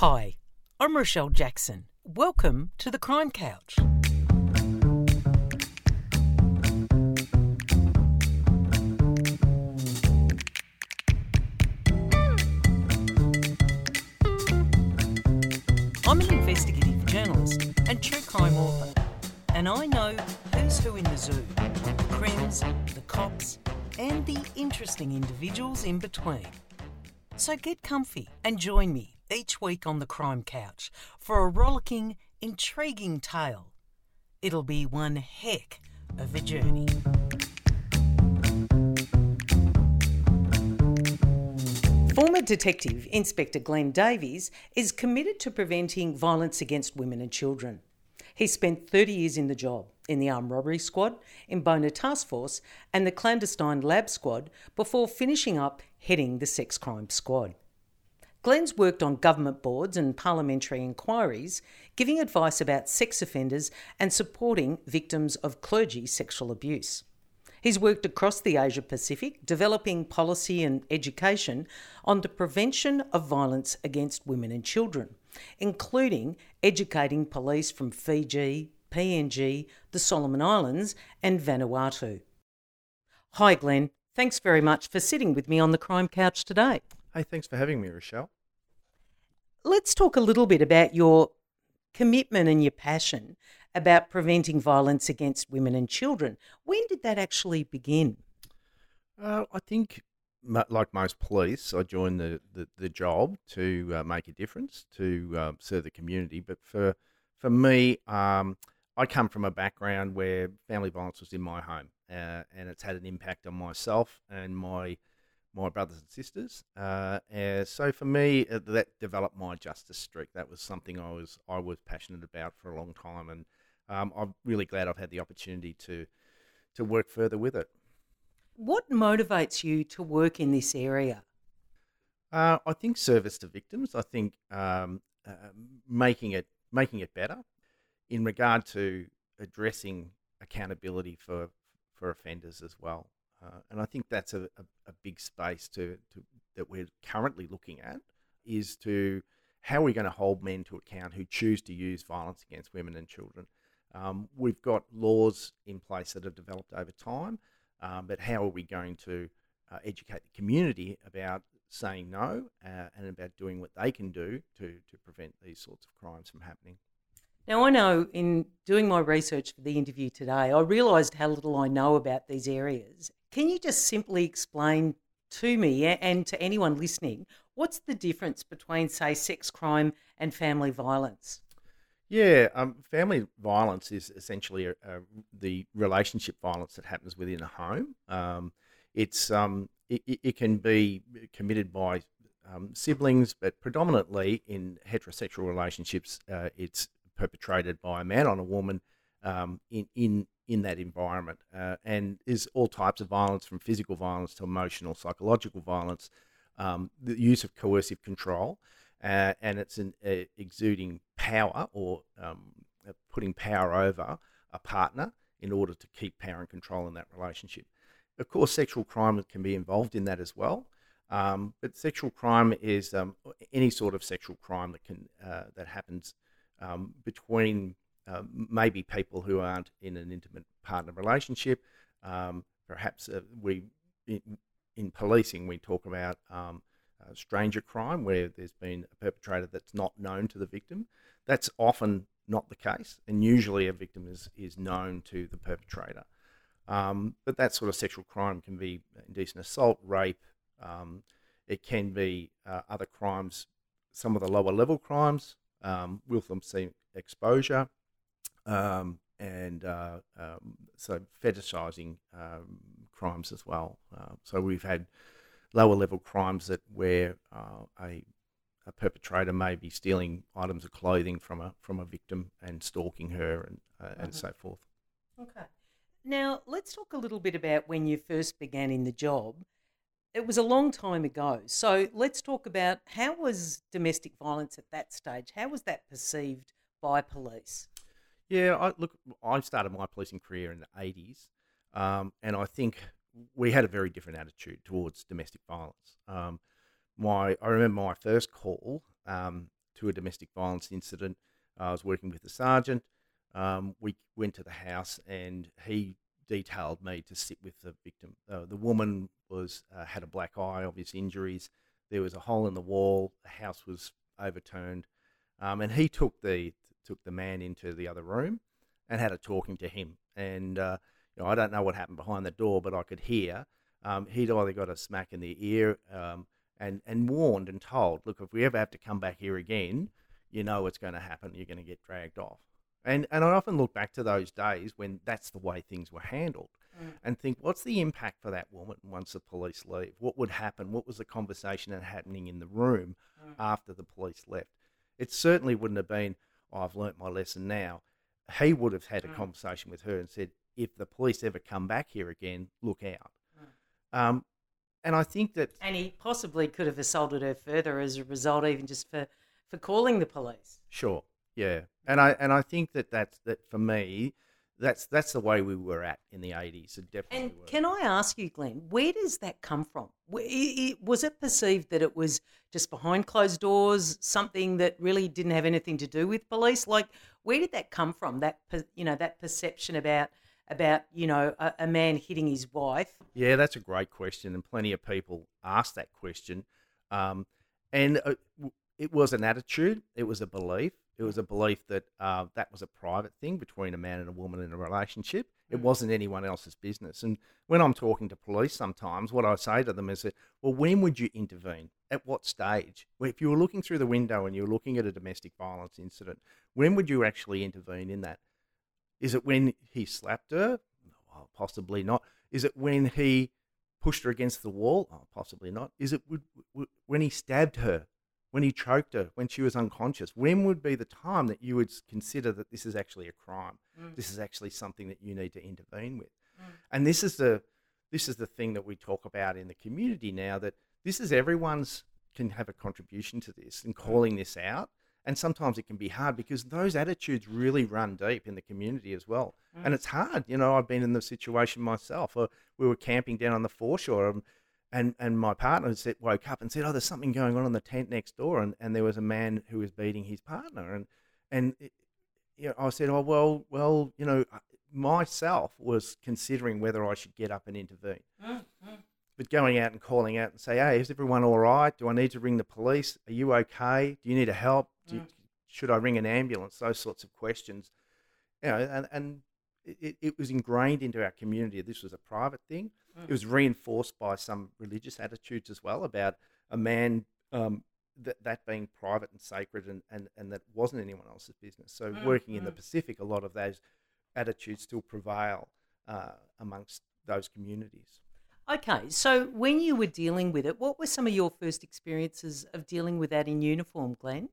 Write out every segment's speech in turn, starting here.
Hi, I'm Rochelle Jackson. Welcome to the Crime Couch. I'm an investigative journalist and true crime author, and I know who's who in the zoo the crims, the cops, and the interesting individuals in between. So get comfy and join me each week on the Crime Couch for a rollicking, intriguing tale. It'll be one heck of a journey. Former Detective Inspector Glenn Davies is committed to preventing violence against women and children. He spent 30 years in the job, in the Armed Robbery Squad, Embona Task Force, and the Clandestine Lab Squad before finishing up heading the Sex Crime Squad. Glenn's worked on government boards and parliamentary inquiries, giving advice about sex offenders and supporting victims of clergy sexual abuse. He's worked across the Asia Pacific, developing policy and education on the prevention of violence against women and children, including educating police from Fiji, PNG, the Solomon Islands, and Vanuatu. Hi, Glenn. Thanks very much for sitting with me on the Crime Couch today. Hey, thanks for having me, Rochelle. Let's talk a little bit about your commitment and your passion about preventing violence against women and children. When did that actually begin? Uh, I think, like most police, I joined the, the, the job to uh, make a difference, to uh, serve the community. But for for me, um, I come from a background where family violence was in my home, uh, and it's had an impact on myself and my my brothers and sisters. Uh, and so for me, uh, that developed my justice streak. That was something I was I was passionate about for a long time, and um, I'm really glad I've had the opportunity to to work further with it. What motivates you to work in this area? Uh, I think service to victims. I think um, uh, making it making it better in regard to addressing accountability for for offenders as well. Uh, and I think that's a, a, a big space to, to that we're currently looking at is to how are we going to hold men to account who choose to use violence against women and children. Um, we've got laws in place that have developed over time, um, but how are we going to uh, educate the community about saying no uh, and about doing what they can do to, to prevent these sorts of crimes from happening? Now, I know in doing my research for the interview today, I realised how little I know about these areas. Can you just simply explain to me and to anyone listening what's the difference between, say, sex crime and family violence? Yeah, um, family violence is essentially a, a, the relationship violence that happens within a home. Um, it's um, it, it, can be committed by um, siblings, but predominantly in heterosexual relationships, uh, it's perpetrated by a man on a woman um, in in in that environment, uh, and is all types of violence from physical violence to emotional, psychological violence, um, the use of coercive control, uh, and it's an uh, exuding power or um, uh, putting power over a partner in order to keep power and control in that relationship. Of course, sexual crime can be involved in that as well. Um, but sexual crime is um, any sort of sexual crime that can uh, that happens um, between uh, maybe people who aren't in an intimate partner relationship. Um, perhaps uh, we in, in, policing we talk about um, uh, stranger crime where there's been a perpetrator that's not known to the victim. That's often not the case, and usually a victim is is known to the perpetrator. Um, but that sort of sexual crime can be indecent assault, rape. Um, it can be uh, other crimes, some of the lower level crimes, um, willful exposure, um, and uh, um, so fetishizing um, crimes as well. Uh, so we've had lower level crimes that where uh, a, a perpetrator may be stealing items of clothing from a from a victim and stalking her and uh, and so forth. Okay. Now let's talk a little bit about when you first began in the job. It was a long time ago. So let's talk about how was domestic violence at that stage? How was that perceived by police? Yeah, I, look, I started my policing career in the 80s, um, and I think we had a very different attitude towards domestic violence. Um, my, I remember my first call um, to a domestic violence incident. I was working with the sergeant. Um, we went to the house and he detailed me to sit with the victim. Uh, the woman was uh, had a black eye, obvious injuries. There was a hole in the wall. The house was overturned, um, and he took the took the man into the other room and had a talking to him. And uh, you know, I don't know what happened behind the door, but I could hear um, he'd either got a smack in the ear um, and and warned and told, look, if we ever have to come back here again, you know what's going to happen. You're going to get dragged off. And and I often look back to those days when that's the way things were handled. Mm. And think, what's the impact for that woman once the police leave? What would happen? What was the conversation that happening in the room mm. after the police left? It certainly wouldn't have been, I've learnt my lesson now. He would have had a mm. conversation with her and said, if the police ever come back here again, look out. Mm. Um, and I think that. And he possibly could have assaulted her further as a result, even just for, for calling the police. Sure. Yeah, and I and I think that that's that for me, that's that's the way we were at in the eighties. definitely. And were. can I ask you, Glenn, where does that come from? Was it perceived that it was just behind closed doors, something that really didn't have anything to do with police? Like, where did that come from? That you know, that perception about about you know a, a man hitting his wife. Yeah, that's a great question, and plenty of people ask that question. Um, and uh, it was an attitude, it was a belief, it was a belief that uh, that was a private thing between a man and a woman in a relationship. It mm. wasn't anyone else's business. And when I'm talking to police sometimes, what I say to them is that, well, when would you intervene? At what stage? If you were looking through the window and you were looking at a domestic violence incident, when would you actually intervene in that? Is it when he slapped her? Well, possibly not. Is it when he pushed her against the wall? Oh, possibly not. Is it when he stabbed her? When he choked her, when she was unconscious, when would be the time that you would consider that this is actually a crime? Mm. This is actually something that you need to intervene with. Mm. And this is the this is the thing that we talk about in the community now that this is everyone's can have a contribution to this and mm. calling this out. And sometimes it can be hard because those attitudes really run deep in the community as well. Mm. And it's hard. You know, I've been in the situation myself. We were camping down on the foreshore. And and and my partner said, woke up and said, "Oh, there's something going on in the tent next door," and, and there was a man who was beating his partner, and and it, you know, I said, "Oh, well, well, you know, myself was considering whether I should get up and intervene." Mm-hmm. But going out and calling out and say, "Hey, is everyone all right? Do I need to ring the police? Are you okay? Do you need a help? Mm. You, should I ring an ambulance?" Those sorts of questions, you know, and and it, it was ingrained into our community. This was a private thing it was reinforced by some religious attitudes as well about a man um, that, that being private and sacred and, and, and that wasn't anyone else's business. So, mm, working mm. in the mm. Pacific, a lot of those attitudes still prevail uh, amongst those communities. Okay, so when you were dealing with it, what were some of your first experiences of dealing with that in uniform, Glenn?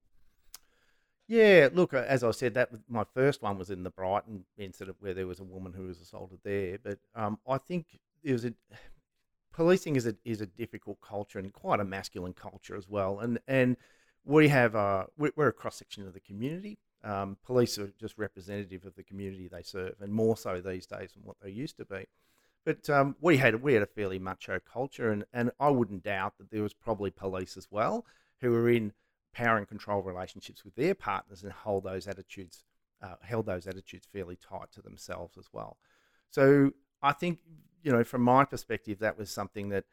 Yeah, look, uh, as I said, that my first one was in the Brighton incident where there was a woman who was assaulted there. But um, I think it was a policing is a is a difficult culture and quite a masculine culture as well. And and we have a we're a cross section of the community. Um, police are just representative of the community they serve, and more so these days than what they used to be. But um, we had we had a fairly macho culture, and, and I wouldn't doubt that there was probably police as well who were in power and control relationships with their partners and hold those attitudes uh, held those attitudes fairly tight to themselves as well. So I think you know, from my perspective, that was something that,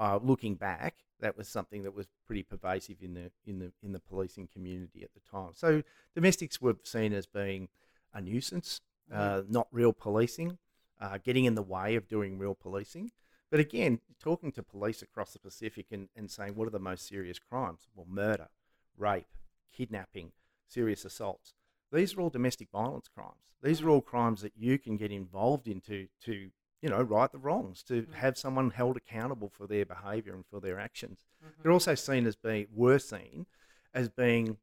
uh, looking back, that was something that was pretty pervasive in the in the in the policing community at the time. So domestics were seen as being a nuisance, uh, not real policing, uh, getting in the way of doing real policing. But again, talking to police across the Pacific and, and saying what are the most serious crimes? Well, murder, rape, kidnapping, serious assaults. These are all domestic violence crimes. These are all crimes that you can get involved into to you know, right the wrongs, to mm-hmm. have someone held accountable for their behaviour and for their actions. Mm-hmm. They're also seen as being, were seen as being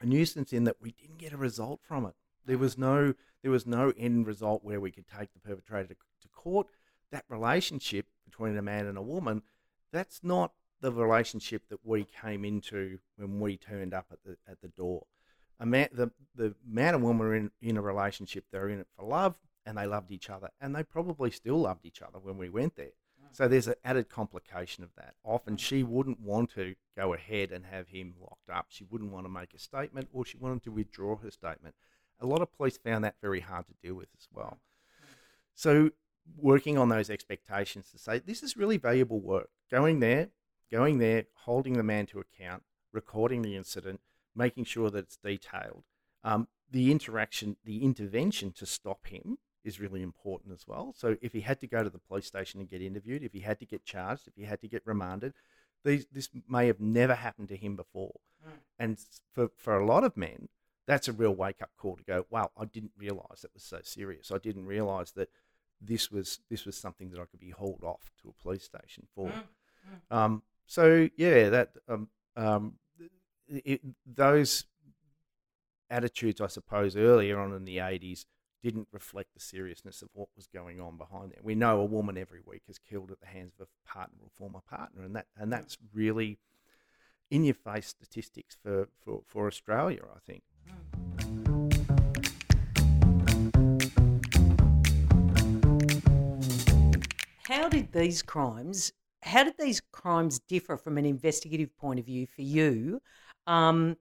a nuisance in that we didn't get a result from it. There was no, there was no end result where we could take the perpetrator to, to court. That relationship between a man and a woman, that's not the relationship that we came into when we turned up at the at the door. A man, the the man and woman are in, in a relationship. They're in it for love and they loved each other, and they probably still loved each other when we went there. So there's an added complication of that. Often she wouldn't want to go ahead and have him locked up. She wouldn't want to make a statement or she wanted to withdraw her statement. A lot of police found that very hard to deal with as well. So working on those expectations to say this is really valuable work. Going there, going there, holding the man to account, recording the incident, making sure that it's detailed. Um, the interaction, the intervention to stop him is really important as well. So if he had to go to the police station and get interviewed, if he had to get charged, if he had to get remanded, these, this may have never happened to him before. Mm. And for, for a lot of men, that's a real wake up call to go, wow, I didn't realize it was so serious. I didn't realize that this was this was something that I could be hauled off to a police station for. Mm. Mm. Um, so yeah, that um, um, it, those attitudes, I suppose, earlier on in the 80s didn't reflect the seriousness of what was going on behind there. We know a woman every week is killed at the hands of a partner or former partner, and that and that's really in your face statistics for, for, for Australia, I think. How did these crimes how did these crimes differ from an investigative point of view for you? Um,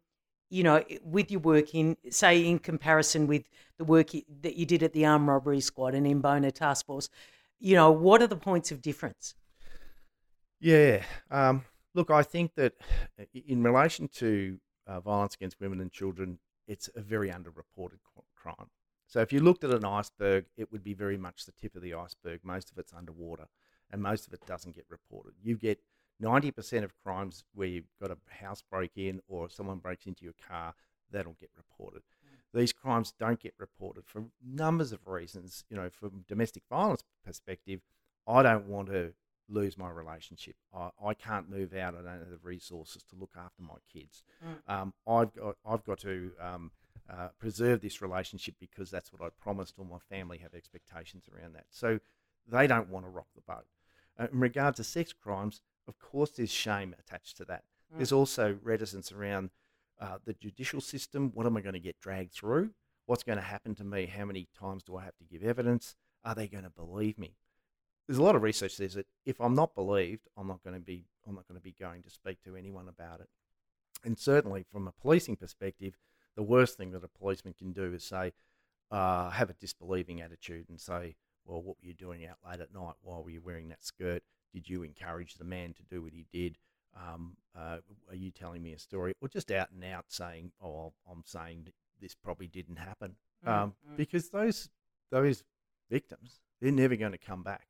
you know, with your work in, say, in comparison with the work that you did at the Armed Robbery Squad and Embona Task Force, you know, what are the points of difference? Yeah. Um, look, I think that in relation to uh, violence against women and children, it's a very underreported crime. So if you looked at an iceberg, it would be very much the tip of the iceberg. Most of it's underwater and most of it doesn't get reported. You get 90% of crimes where you've got a house break in or someone breaks into your car, that'll get reported. Mm. These crimes don't get reported for numbers of reasons. You know, from domestic violence perspective, I don't want to lose my relationship. I, I can't move out. I don't have the resources to look after my kids. Mm. Um, I've got I've got to um, uh, preserve this relationship because that's what I promised, or my family have expectations around that. So they don't want to rock the boat. Uh, in regard to sex crimes, of course, there's shame attached to that. Mm. There's also reticence around uh, the judicial system. What am I going to get dragged through? What's going to happen to me? How many times do I have to give evidence? Are they going to believe me? There's a lot of research that says that if I'm not believed, I'm not going to be I'm not going to be going to speak to anyone about it. And certainly, from a policing perspective, the worst thing that a policeman can do is say, uh, have a disbelieving attitude and say, well, what were you doing out late at night? Why were you wearing that skirt? Did you encourage the man to do what he did? Um, uh, are you telling me a story? Or just out and out saying, oh, I'm saying this probably didn't happen. Mm, um, mm Because those, those victims, they're never going to come back.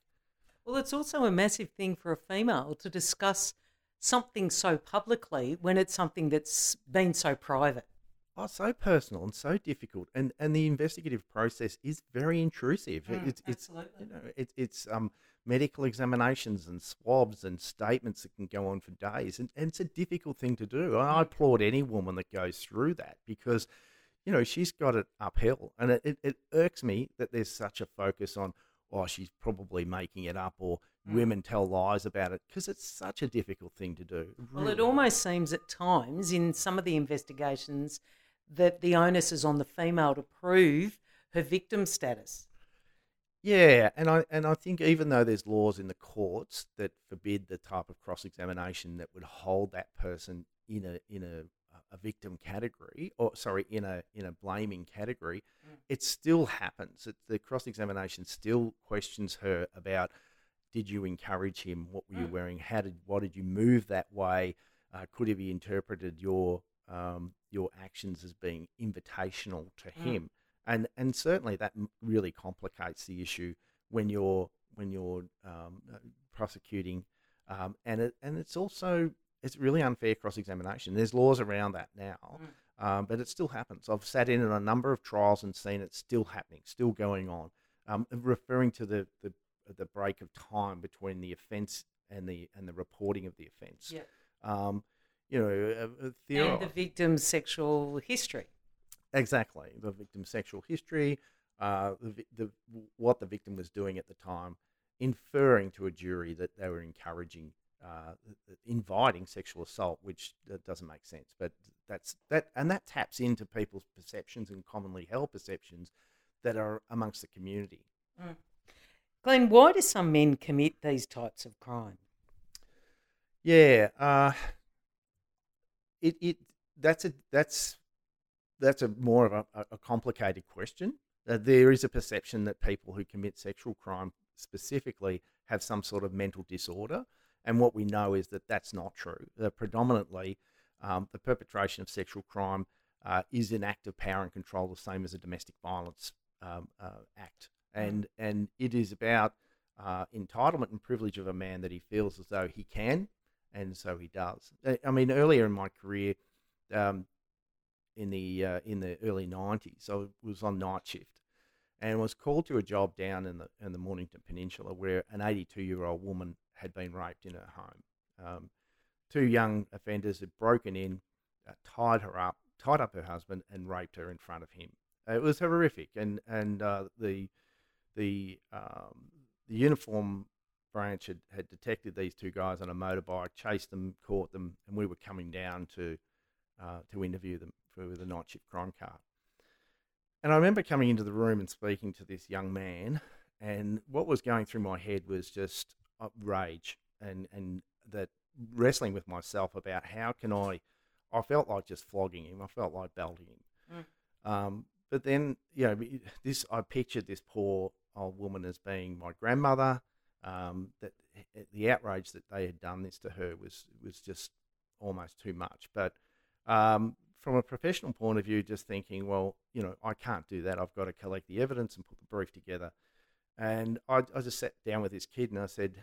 Well, it's also a massive thing for a female to discuss something so publicly when it's something that's been so private oh, so personal and so difficult, and and the investigative process is very intrusive. Mm, it's it's you know it, it's um medical examinations and swabs and statements that can go on for days, and, and it's a difficult thing to do. I mm. applaud any woman that goes through that because, you know, she's got it uphill, and it, it, it irks me that there's such a focus on oh, she's probably making it up, or mm. women tell lies about it, because it's such a difficult thing to do. Well, it almost seems at times in some of the investigations that the onus is on the female to prove her victim status. Yeah, and I and I think even though there's laws in the courts that forbid the type of cross examination that would hold that person in a in a a victim category, or sorry, in a in a blaming category, mm. it still happens. It, the cross examination still questions her about did you encourage him? What were you mm. wearing? How did why did you move that way? Uh, could have he interpreted your um, your actions as being invitational to mm. him, and and certainly that really complicates the issue when you're when you're um, uh, prosecuting, um, and it and it's also it's really unfair cross examination. There's laws around that now, mm. um, but it still happens. I've sat in on a number of trials and seen it still happening, still going on. Um, referring to the, the the break of time between the offence and the and the reporting of the offence. Yeah. You know, uh, and the victim's sexual history. Exactly, the victim's sexual history, uh, the, the what the victim was doing at the time, inferring to a jury that they were encouraging, uh, inviting sexual assault, which doesn't make sense. But that's that, and that taps into people's perceptions and commonly held perceptions that are amongst the community. Mm. Glenn, why do some men commit these types of crime? Yeah, uh, it it that's a that's that's a more of a, a complicated question. Uh, there is a perception that people who commit sexual crime specifically have some sort of mental disorder, and what we know is that that's not true. Uh, predominantly, um, the perpetration of sexual crime uh, is an act of power and control, the same as a domestic violence um, uh, act, mm. and and it is about uh, entitlement and privilege of a man that he feels as though he can, and so he does. Uh, I mean, earlier in my career, um, in the uh, in the early '90s, I was on night shift, and was called to a job down in the in the Mornington Peninsula where an 82 year old woman had been raped in her home. Um, two young offenders had broken in, uh, tied her up, tied up her husband, and raped her in front of him. It was horrific, and and uh, the the um, the uniform branch had, had detected these two guys on a motorbike, chased them, caught them, and we were coming down to uh, to interview them for the night shift crime car. And I remember coming into the room and speaking to this young man, and what was going through my head was just rage and and that wrestling with myself about how can I. I felt like just flogging him. I felt like belting him. Mm. Um, but then, you know, this I pictured this poor old woman as being my grandmother. Um, that the outrage that they had done this to her was was just almost too much. But um, from a professional point of view, just thinking, well, you know, I can't do that. I've got to collect the evidence and put the brief together. And I, I just sat down with this kid and I said,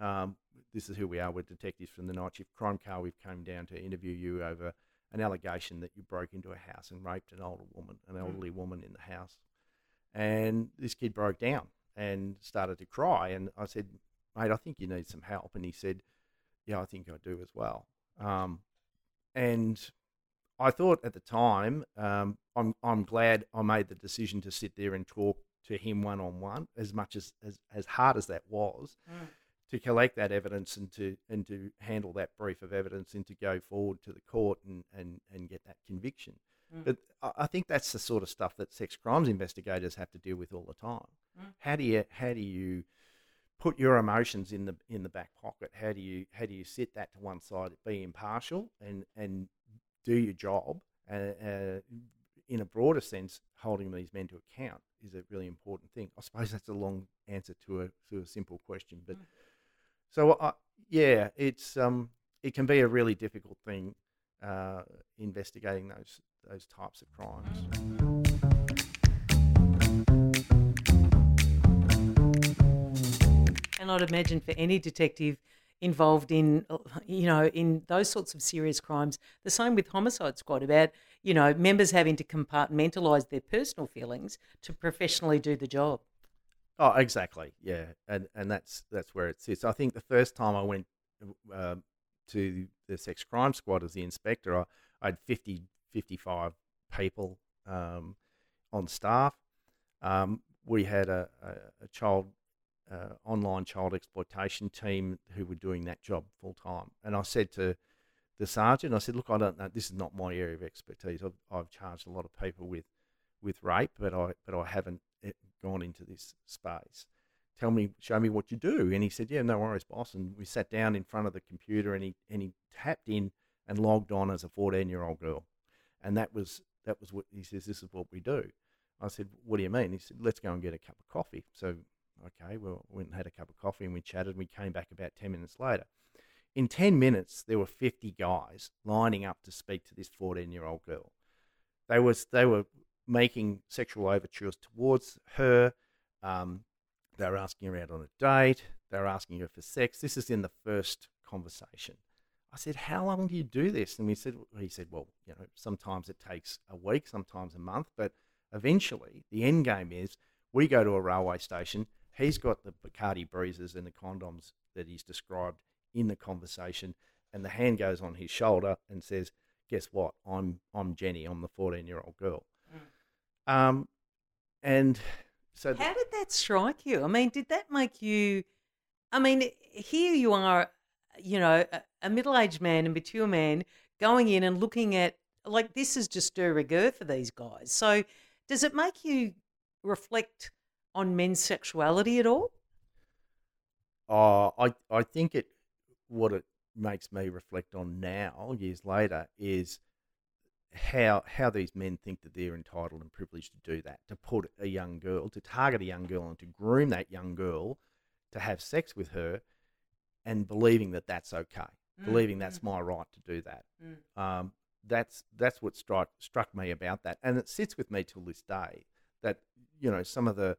um, this is who we are. We're detectives from the night shift crime car. We've come down to interview you over an allegation that you broke into a house and raped an older woman, an hmm. elderly woman in the house. And this kid broke down and started to cry. And I said, mate, I think you need some help. And he said, yeah, I think I do as well. Um, and I thought at the time, um, I'm I'm glad I made the decision to sit there and talk to him one on one, as much as, as as hard as that was, mm. to collect that evidence and to and to handle that brief of evidence and to go forward to the court and and, and get that conviction. Mm. But I think that's the sort of stuff that sex crimes investigators have to deal with all the time. Mm. How do you how do you put your emotions in the in the back pocket? How do you how do you sit that to one side, be impartial, and and do your job, uh, uh, in a broader sense, holding these men to account is a really important thing. I suppose that's a long answer to a to a simple question, but mm. so uh, yeah, it's um, it can be a really difficult thing uh, investigating those those types of crimes. And I'd imagine for any detective involved in you know in those sorts of serious crimes the same with homicide squad about you know members having to compartmentalize their personal feelings to professionally do the job. Oh exactly. Yeah and and that's that's where it sits. I think the first time i went uh, to the sex crime squad as the inspector i, I had 50 55 people um, on staff um, we had a, a, a child uh, online child exploitation team who were doing that job full time. And I said to the sergeant, I said, "Look, I don't know. This is not my area of expertise. I've, I've charged a lot of people with with rape, but I but I haven't eh, gone into this space. Tell me, show me what you do." And he said, "Yeah, no worries, boss." And we sat down in front of the computer, and he and he tapped in and logged on as a 14 year old girl, and that was that was what he says. This is what we do. I said, "What do you mean?" He said, "Let's go and get a cup of coffee." So Okay, well, we went and had a cup of coffee and we chatted. And we came back about 10 minutes later. In 10 minutes, there were 50 guys lining up to speak to this 14 year old girl. They, was, they were making sexual overtures towards her. Um, they were asking her out on a date. They were asking her for sex. This is in the first conversation. I said, "How long do you do this?" And he said, "He said, well, you know, sometimes it takes a week, sometimes a month, but eventually the end game is we go to a railway station, He's got the Bacardi breezes and the condoms that he's described in the conversation, and the hand goes on his shoulder and says, "Guess what? I'm I'm Jenny. I'm the 14 year old girl." Mm. Um, and so how did that strike you? I mean, did that make you? I mean, here you are, you know, a, middle aged man, a mature man, going in and looking at like this is just de rigueur for these guys. So, does it make you reflect on men's sexuality at all? Oh, I I think it what it makes me reflect on now, years later, is how how these men think that they're entitled and privileged to do that, to put a young girl, to target a young girl, and to groom that young girl, to have sex with her, and believing that that's okay, mm. believing that's my right to do that. Mm. Um, that's that's what struck struck me about that, and it sits with me till this day. That you know some of the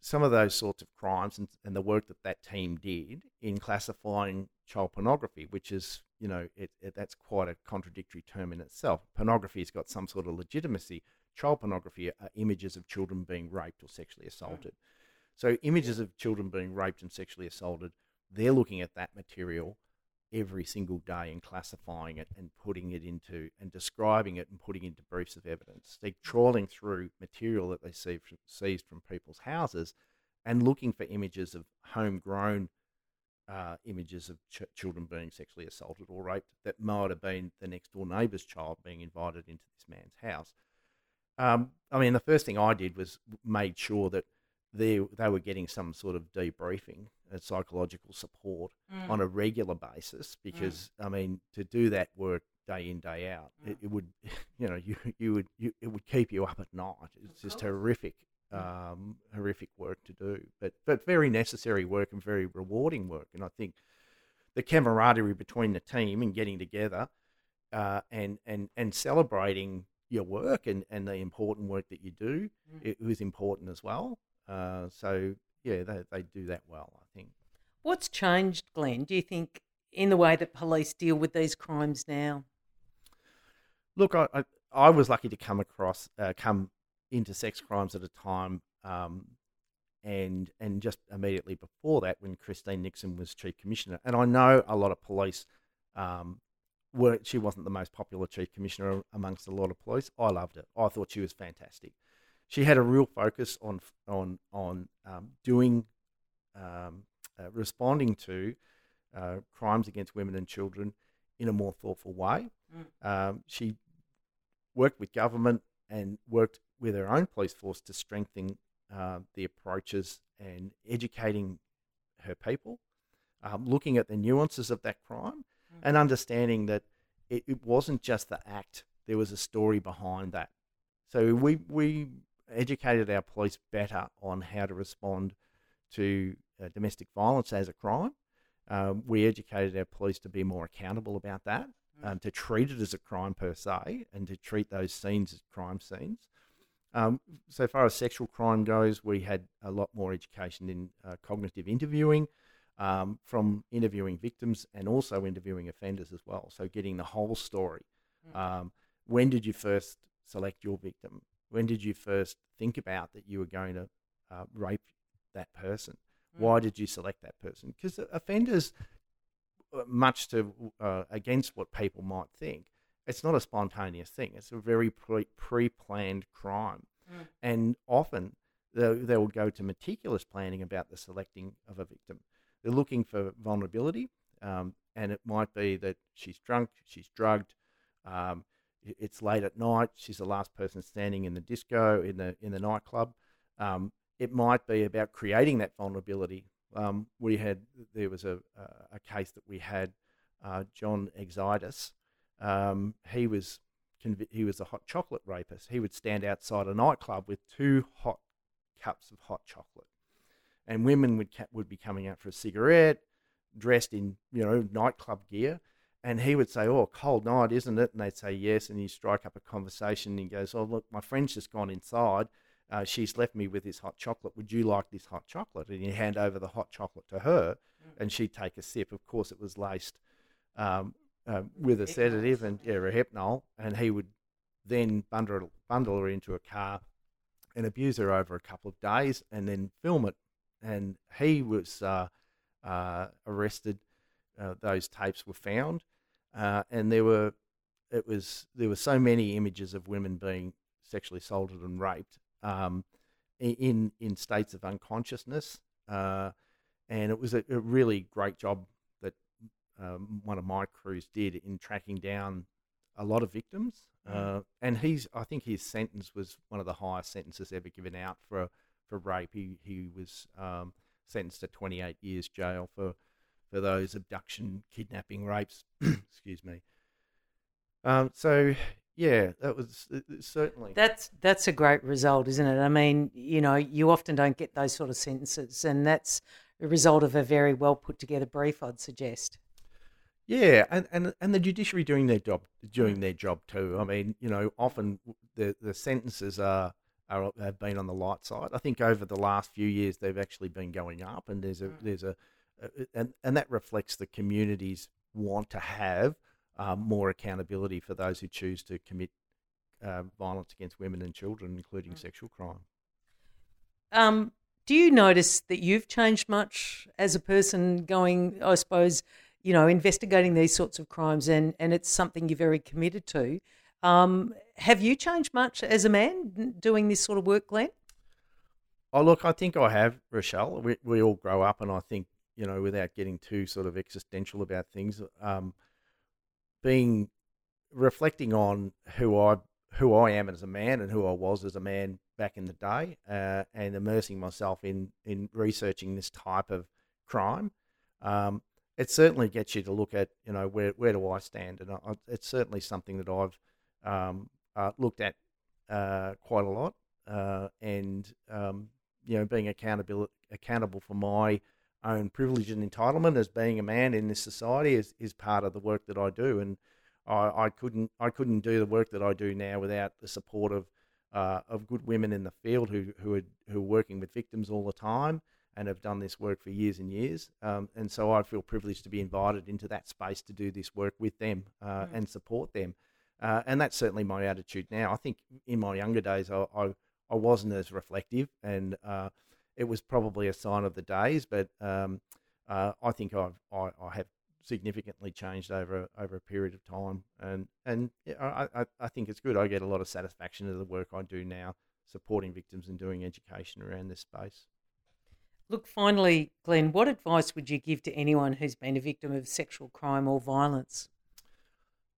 some of those sorts of crimes and, and the work that that team did in classifying child pornography, which is, you know, it, it, that's quite a contradictory term in itself. Pornography's got some sort of legitimacy. Child pornography are images of children being raped or sexually assaulted. So, images of children being raped and sexually assaulted, they're looking at that material every single day and classifying it and putting it into and describing it and putting into briefs of evidence. They're trawling through material that they see from, seized from people's houses and looking for images of homegrown uh, images of ch- children being sexually assaulted or raped that might have been the next door neighbour's child being invited into this man's house. Um, I mean, the first thing I did was made sure that they they were getting some sort of debriefing and psychological support mm. on a regular basis because mm. I mean to do that work day in day out mm. it, it, would you know you you would you, it would keep you up at night it's just horrific um, horrific work to do, but but very necessary work and very rewarding work. And I think the camaraderie between the team and getting together uh, and and and celebrating your work and, and the important work that you do mm. it was important as well. Uh, so yeah, they they do that well. I think. What's changed, Glenn? Do you think in the way that police deal with these crimes now? Look, I, I, I was lucky to come across, uh, come into sex crimes at a time, um, and and just immediately before that, when Christine Nixon was chief commissioner, and I know a lot of police um, were. She wasn't the most popular chief commissioner amongst a lot of police. I loved it. I thought she was fantastic. She had a real focus on on on um, doing, um, uh, responding to uh, crimes against women and children in a more thoughtful way. Mm. Um, she worked with government and worked with her own police force to strengthen uh, the approaches and educating her people, um, looking at the nuances of that crime, mm-hmm. and understanding that it, it, wasn't just the act; there was a story behind that. So we we educated our police better on how to respond to uh, domestic violence as a crime. Um, we educated our police to be more accountable about that, mm. um, to treat it as a crime per se, and to treat those scenes as crime scenes. Um, so far as sexual crime goes, we had a lot more education in uh, cognitive interviewing um, from interviewing victims and also interviewing offenders as well. So getting the whole story. Hmm. Um, when did you first select your victim? When did you first think about that you were going to uh, rape that person? Mm. Why did you select that person? Because offenders, uh, much to uh, against what people might think, it's not a spontaneous thing. It's a very pre planned crime. Mm. And often they, they will go to meticulous planning about the selecting of a victim. They're looking for vulnerability, um, and it might be that she's drunk, she's drugged, um, it's late at night, she's the last person standing in the disco, in the, in the nightclub. Um, it might be about creating that vulnerability. Um, we had, there was a, a case that we had, uh, John Xydias, um, he was he was a hot chocolate rapist. He would stand outside a nightclub with two hot cups of hot chocolate, and women would would be coming out for a cigarette, dressed in you know nightclub gear, and he would say, "Oh, cold night, isn't it?" And they'd say yes, and you strike up a conversation. And he goes, "Oh, look, my friend's just gone inside. Uh, she's left me with this hot chocolate. Would you like this hot chocolate?" And you hand over the hot chocolate to her, mm. and she'd take a sip. Of course, it was laced um, uh, with a sedative and yeah, Rohypnol, and he would then bundle bundle her into a car and abuse her over a couple of days, and then film it. And he was uh, uh, arrested. Uh, those tapes were found, uh, and there were it was there were so many images of women being sexually assaulted and raped um, in in states of unconsciousness. Uh, and it was a, a really great job that um, one of my crews did in tracking down a lot of victims. Mm. Uh, and he's, I think his sentence was one of the highest sentences ever given out for for rape. He he was um, sentenced to 28 years jail for for those abduction, kidnapping, rapes. excuse me. Um, so yeah, that was certainly that's that's a great result, isn't it? I mean, you know, you often don't get those sort of sentences, and that's a result of a very well put together brief, I'd suggest. Yeah, and, and and the judiciary doing their job, doing their job too. I mean, you know, often the the sentences are, are have been on the light side. I think over the last few years they've actually been going up, and there's a mm. there's a, and and that reflects the communities want to have um, more accountability for those who choose to commit uh, violence against women and children, including mm. sexual crime. Um, do you notice that you've changed much as a person going, I suppose, you know, investigating these sorts of crimes and, and it's something you're very committed to? Um, have you changed much as a man doing this sort of work, Glenn? Oh, look, I think I have, Rochelle. We, we all grow up, and I think, you know, without getting too sort of existential about things, um, being reflecting on who I who I am as a man and who I was as a man back in the day, uh, and immersing myself in in researching this type of crime. Um, it certainly gets you to look at you know where where do I stand, and I, it's certainly something that I've um, uh, looked at uh, quite a lot, uh, and um, you know being accountable accountable for my own privilege and entitlement as being a man in this society is, is part of the work that I do. And I, I couldn't I couldn't do the work that I do now without the support of uh, of good women in the field who who are who are working with victims all the time and have done this work for years and years. Um, and so I feel privileged to be invited into that space to do this work with them uh, mm. and support them. Uh, and that's certainly my attitude now. I think in my younger days I I, I wasn't as reflective and uh, it was probably a sign of the days. But um, uh, I think I've, I, I have significantly changed over over a period of time, and and yeah, I, I think it's good. I get a lot of satisfaction of the work I do now, supporting victims and doing education around this space. Look, finally, Glenn, what advice would you give to anyone who's been a victim of sexual crime or violence?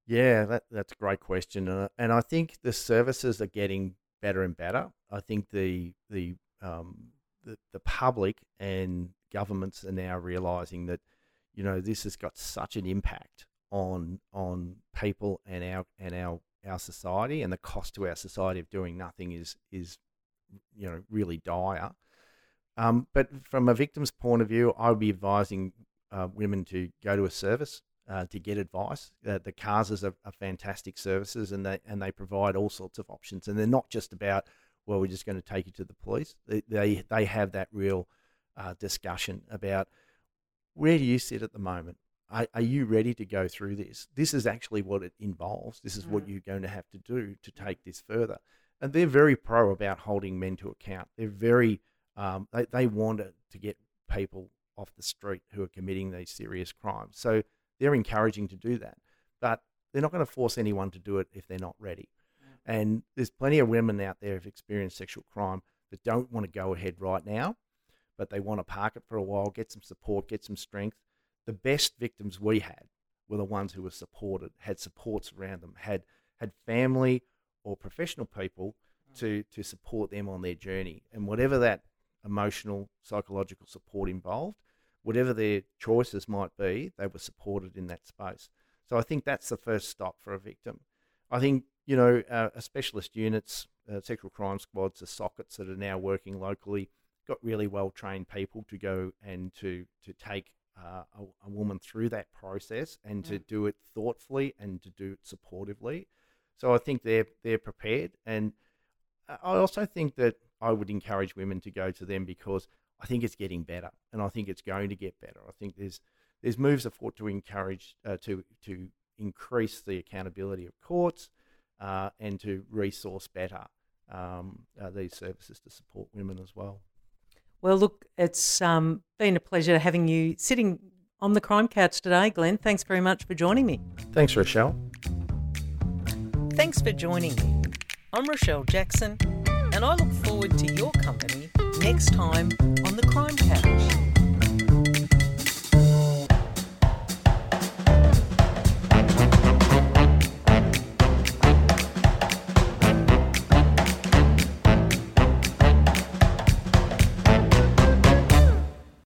Yeah, that, that's a great question, uh, and I think the services are getting better and better. I think the the um, the, the public and governments are now realizing that you know this has got such an impact on on people and our and our our society and the cost to our society of doing nothing is is you know really dire um, but from a victim's point of view I would be advising uh, women to go to a service uh, to get advice. Uh, the CASAs are, are, fantastic services, and they and they provide all sorts of options. And they're not just about well, we're just going to take you to the police. They they, they have that real uh, discussion about where do you sit at the moment. Are, are, you ready to go through this? This is actually what it involves. This is mm. what you're going to have to do to take this further. And they're very pro about holding men to account. They're very um, they they want to get people off the street who are committing these serious crimes. So they're encouraging to do that, but they're not going to force anyone to do it if they're not ready. And there's plenty of women out there who've experienced sexual crime that don't want to go ahead right now, but they want to park it for a while, get some support, get some strength. The best victims we had were the ones who were supported, had supports around them, had had family or professional people hmm. to to support them on their journey. And whatever that emotional, psychological support involved, whatever their choices might be, they were supported in that space. So I think that's the first stop for a victim. I think you know, uh, specialist units, uh, sexual crime squads, the SOCITs that are now working locally, got really well trained people to go and to to take uh, a, a, woman through that process and to mm. do it thoughtfully and to do it supportively. So I think they're they're prepared, and I also think that I would encourage women to go to them because I think it's getting better, and I think it's going to get better. I think there's there's moves afoot to encourage uh, to to increase the accountability of courts uh, and to resource better um, uh, these services to support women as well. Well, look, it's um, been a pleasure having you sitting on the crime couch today, Glenn. Thanks very much for joining me. Thanks, Rochelle. Thanks for joining me. I'm Rochelle Jackson, and I look forward to your company next time on the Crime Couch.